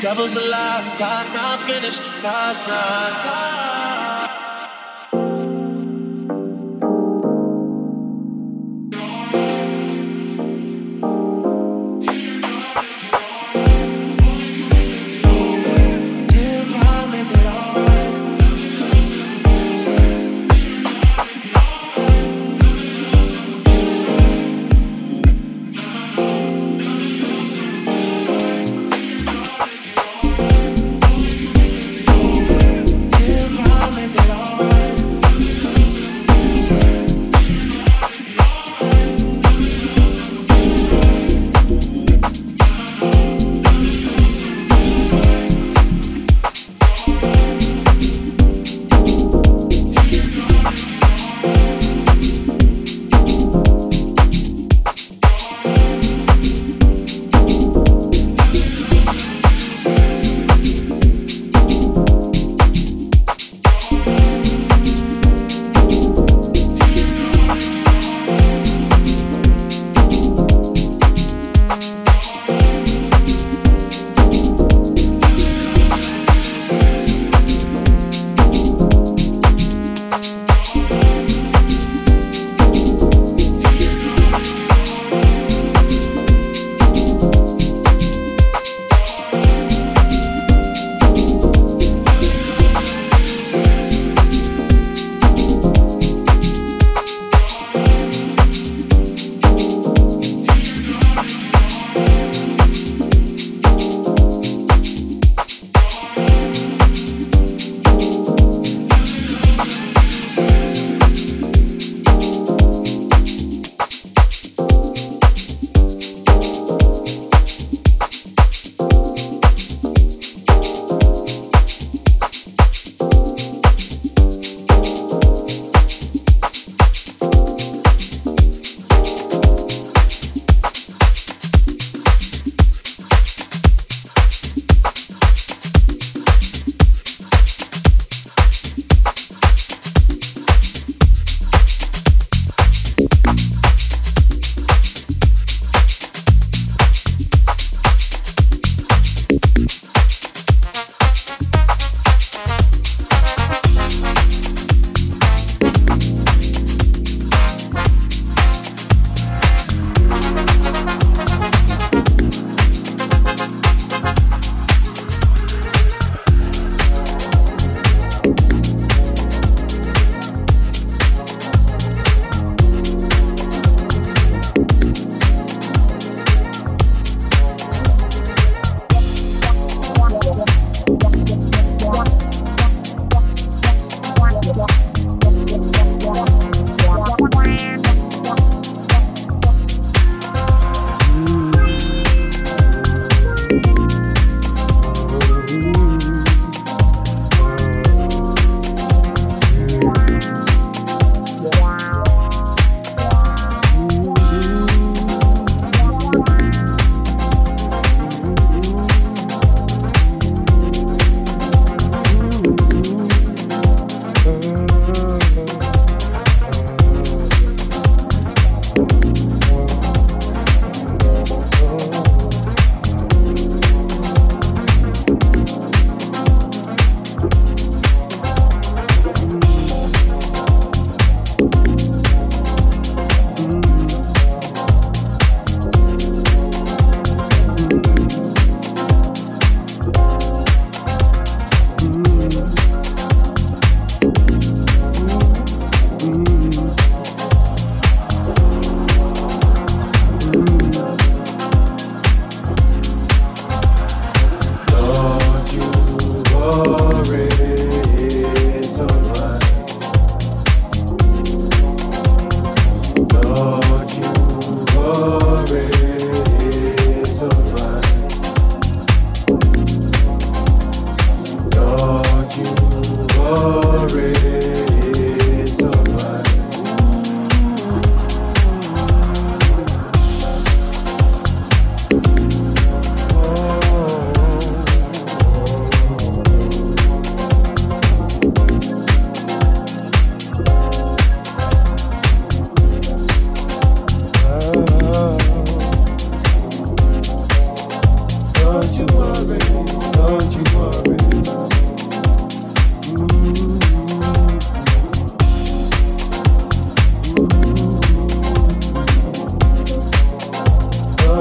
Devil's alive. God's not finished. God's not.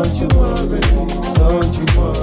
Don't you worry, don't you worry.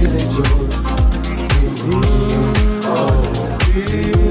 feeling joy. Oh,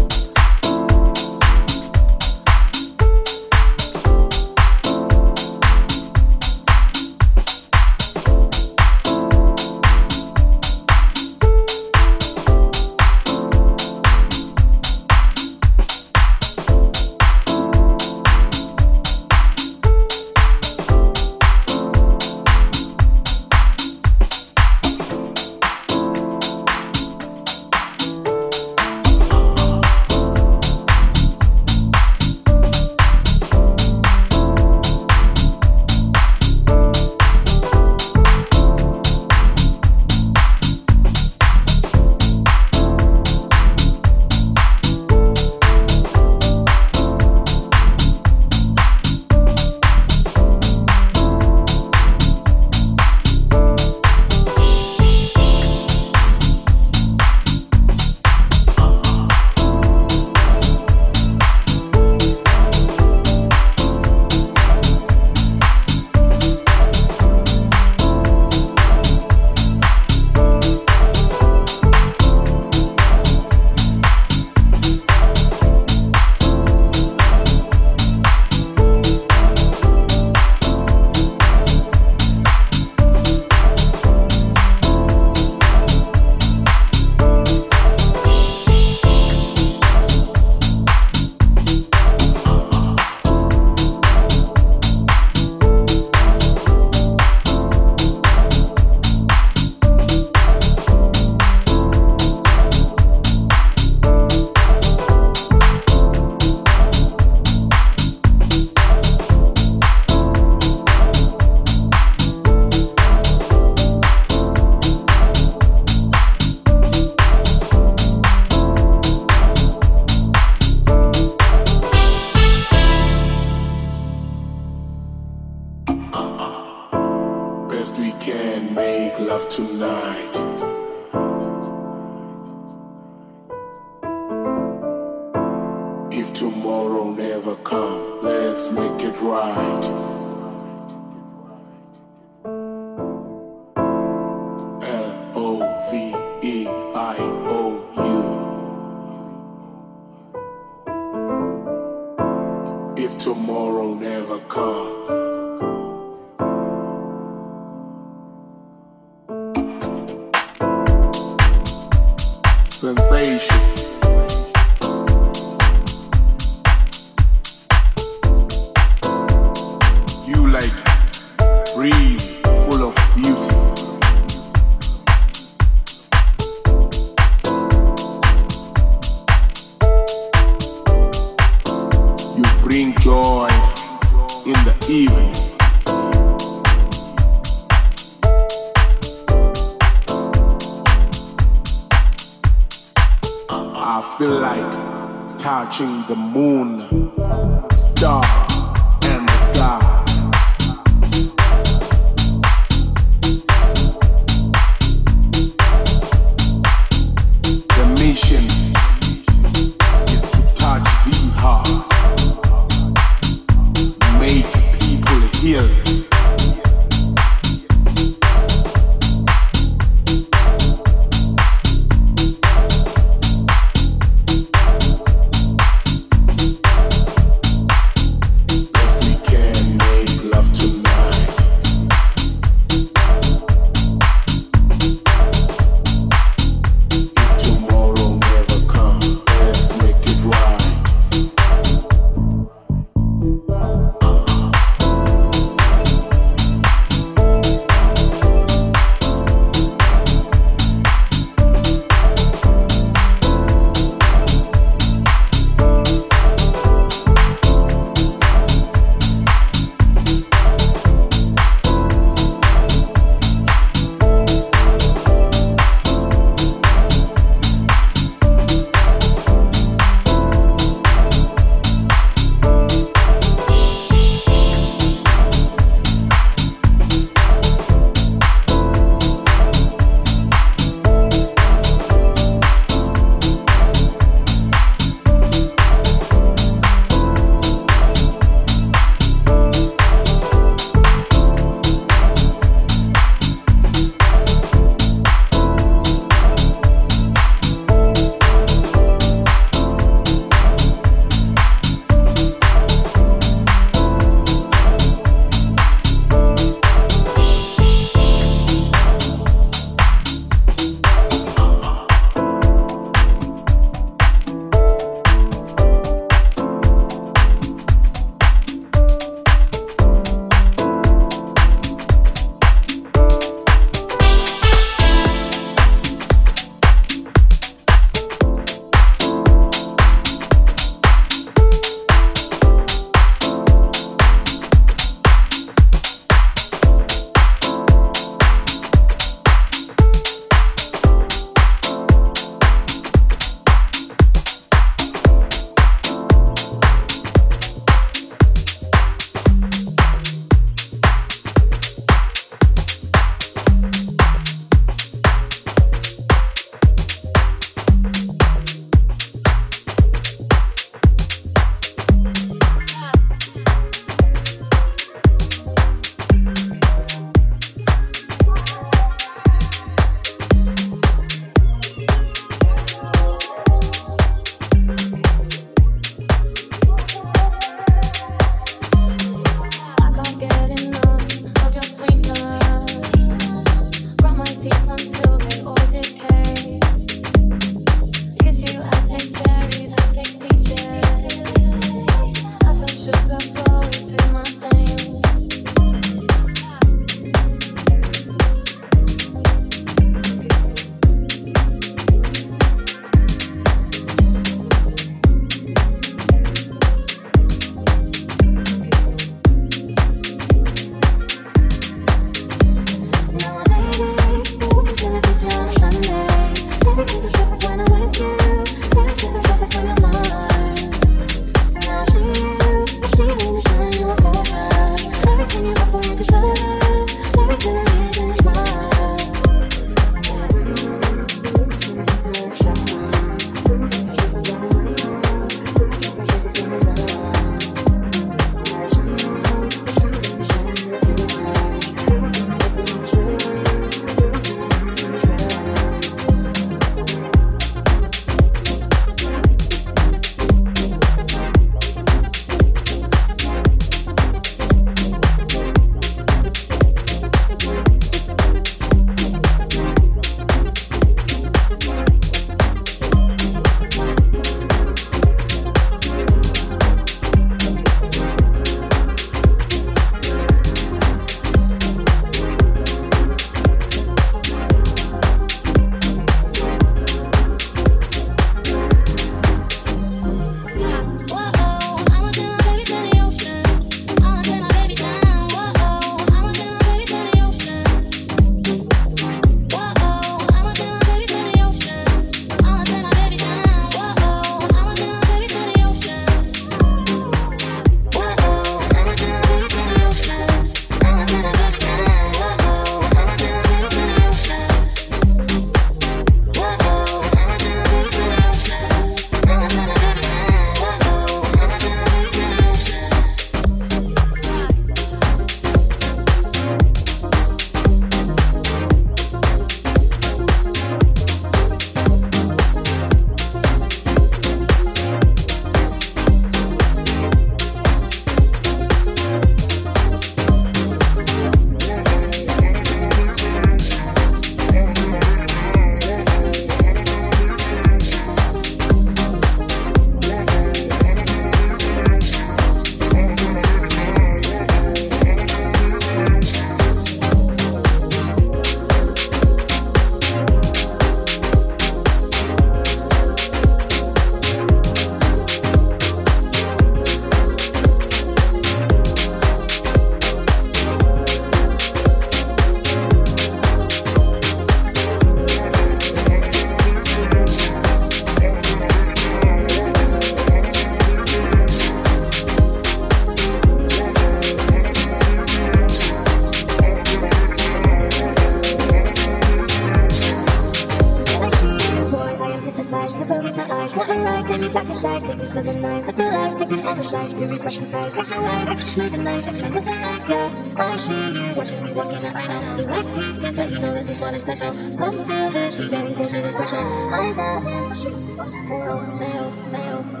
Like my life, smooth and nice, I can't live like, yeah. I see you watching me walking up right now. You like me, can't let you know that this one is special. Come feel this, we getting close to the question. I got him, she's male, male, male, male,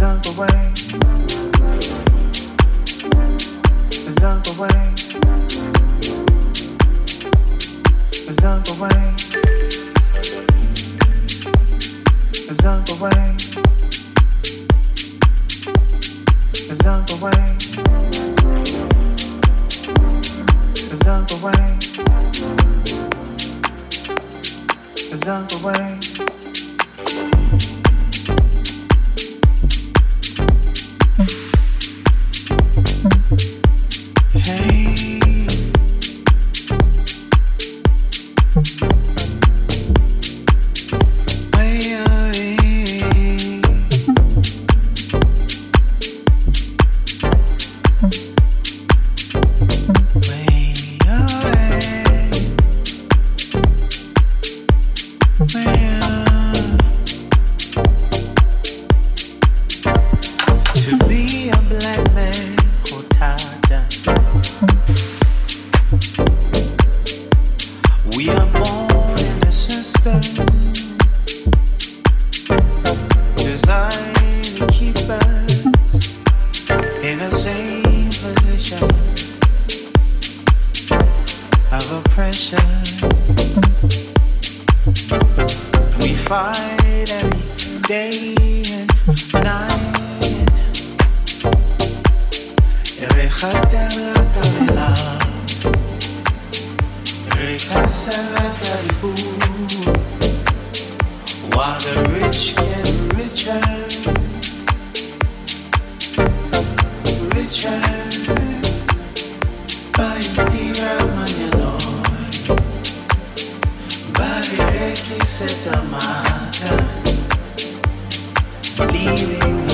done away.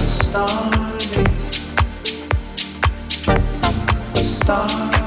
Starving, starving.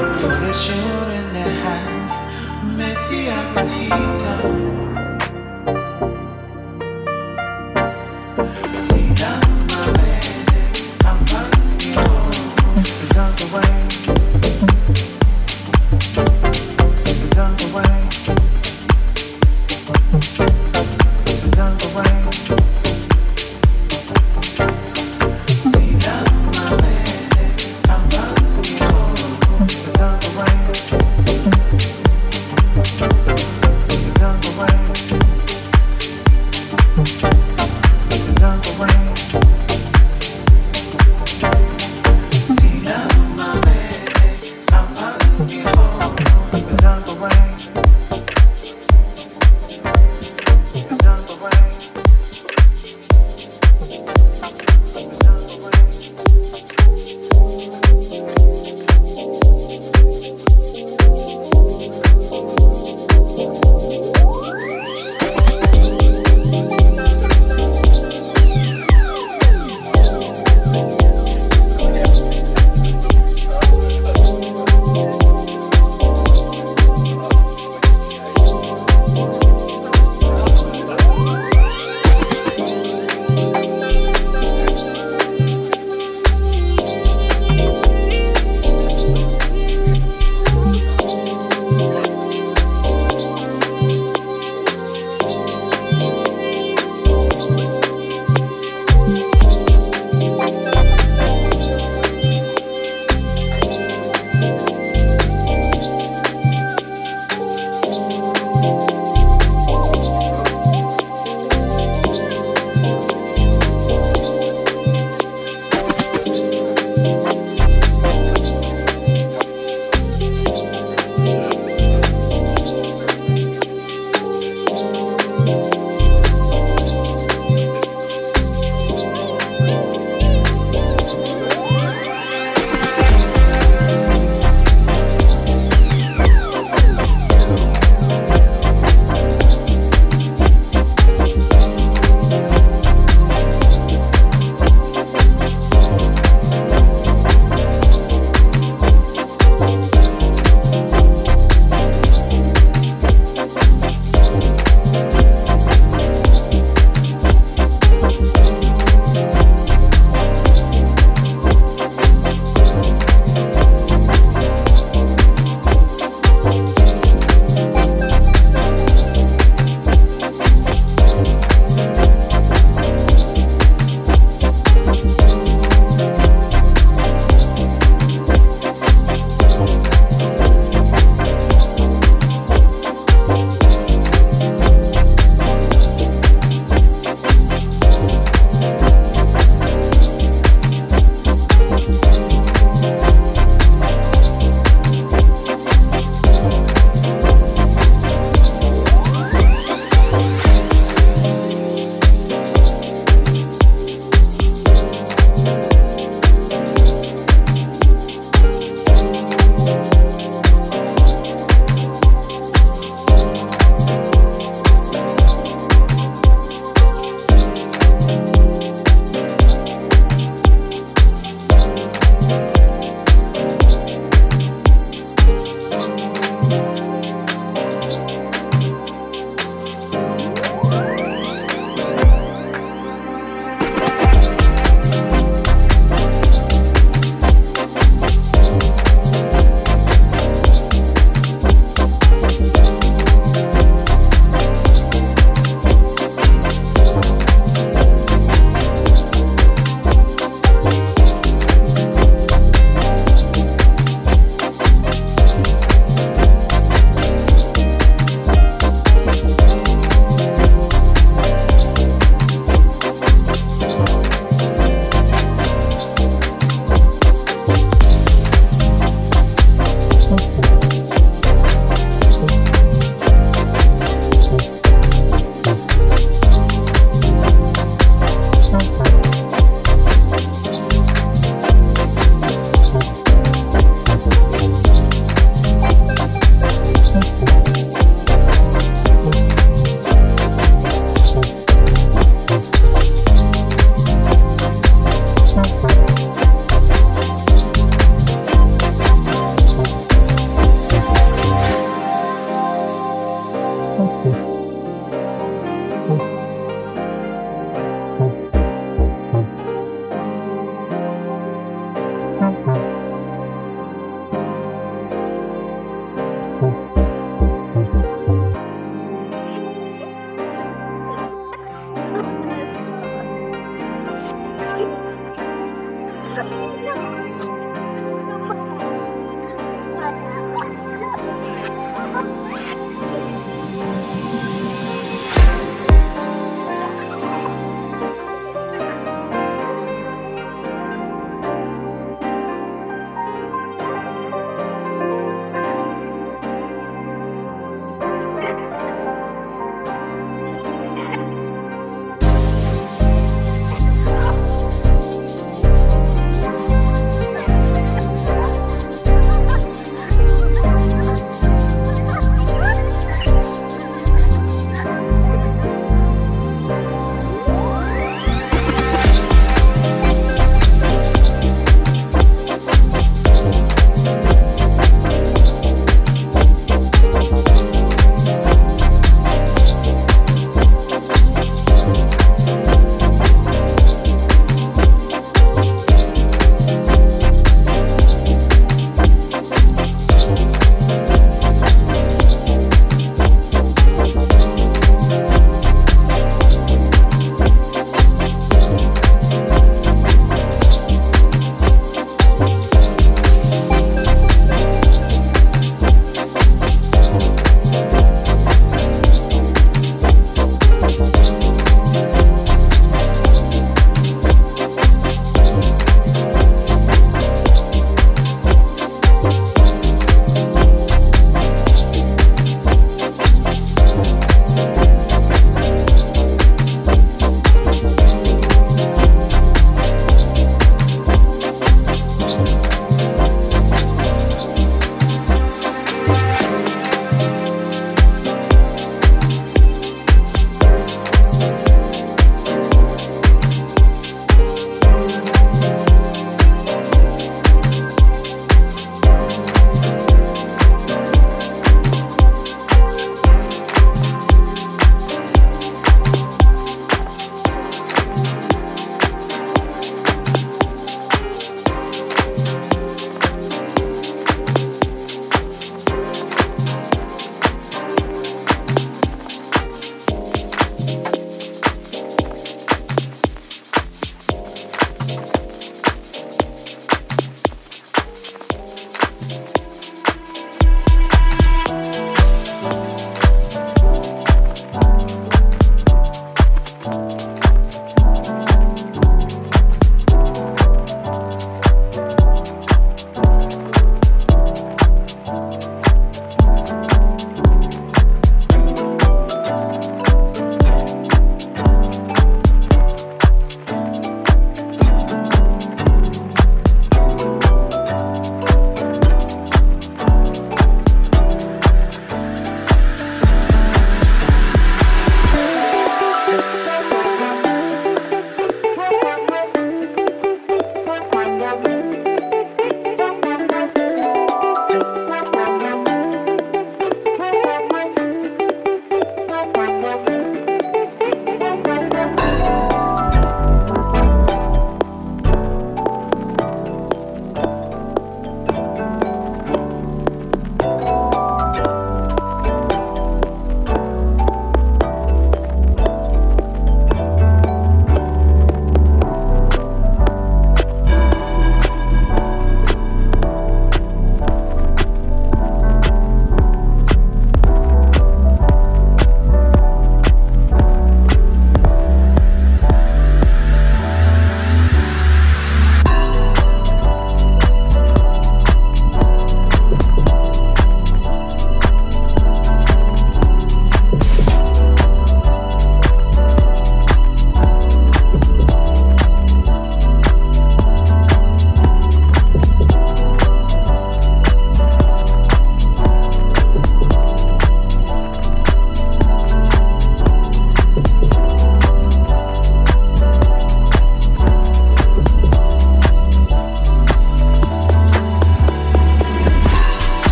For the children that have meti appetito.